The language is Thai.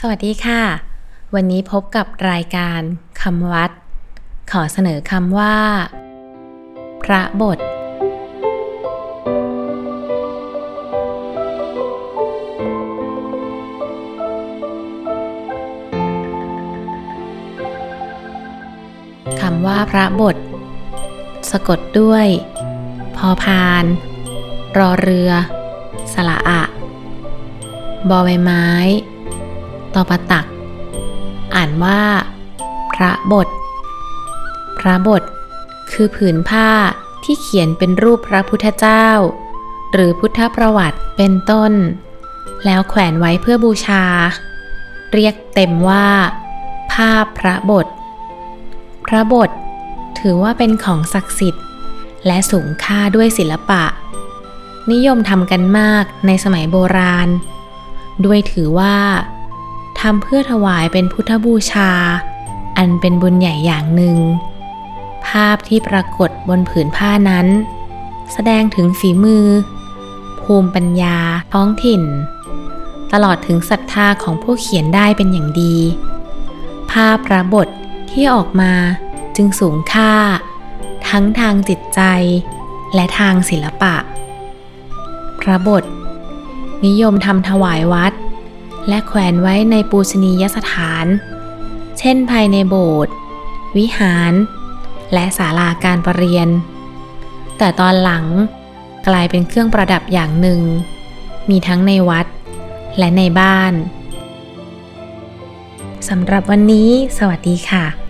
สวัสดีค่ะ วันนี้พบกับรายการคำวัด ขอเสนอคำว่า พระบท คำว่าพระบท สะกดด้วย พอพาน รอเรือ สละอะ บอใบไม้ ตอปตัก อ่านว่า พระบท พระบท คือผืนผ้าที่เขียนเป็นรูปพระพุทธเจ้า หรือพุทธประวัติเป็นต้น แล้วแขวนไว้เพื่อบูชา เรียกเต็มว่าภาพระบท พระบท ถือว่าเป็นของศักดิ์สิทธิ์ และสูงค่าด้วยศิลปะ นิยมทำกันมากในสมัยโบราณ ด้วยถือว่า ทำเพื่อถวายเป็นพุทธบูชา อันเป็นบุญใหญ่อย่างหนึ่ง ภาพที่ปรากฏบนผืนผ้านั้น แสดงถึงฝีมือ ภูมิปัญญา ท้องถิ่น ตลอดถึงศรัทธาของผู้เขียนได้เป็นอย่างดี ภาพพระบทที่ออกมาจึงสูงค่า ทั้งทางจิตใจ และทางศิลปะ พระบท นิยมทำถวายวัด และแขวนไว้ในปูชนียสถาน เช่นภายในโบสถ์วิหาร และศาลาการประเรียน แต่ตอนหลังกลายเป็นเครื่องประดับอย่างหนึ่ง มีทั้งในวัดและในบ้านสำหรับวันนี้ สวัสดีค่ะ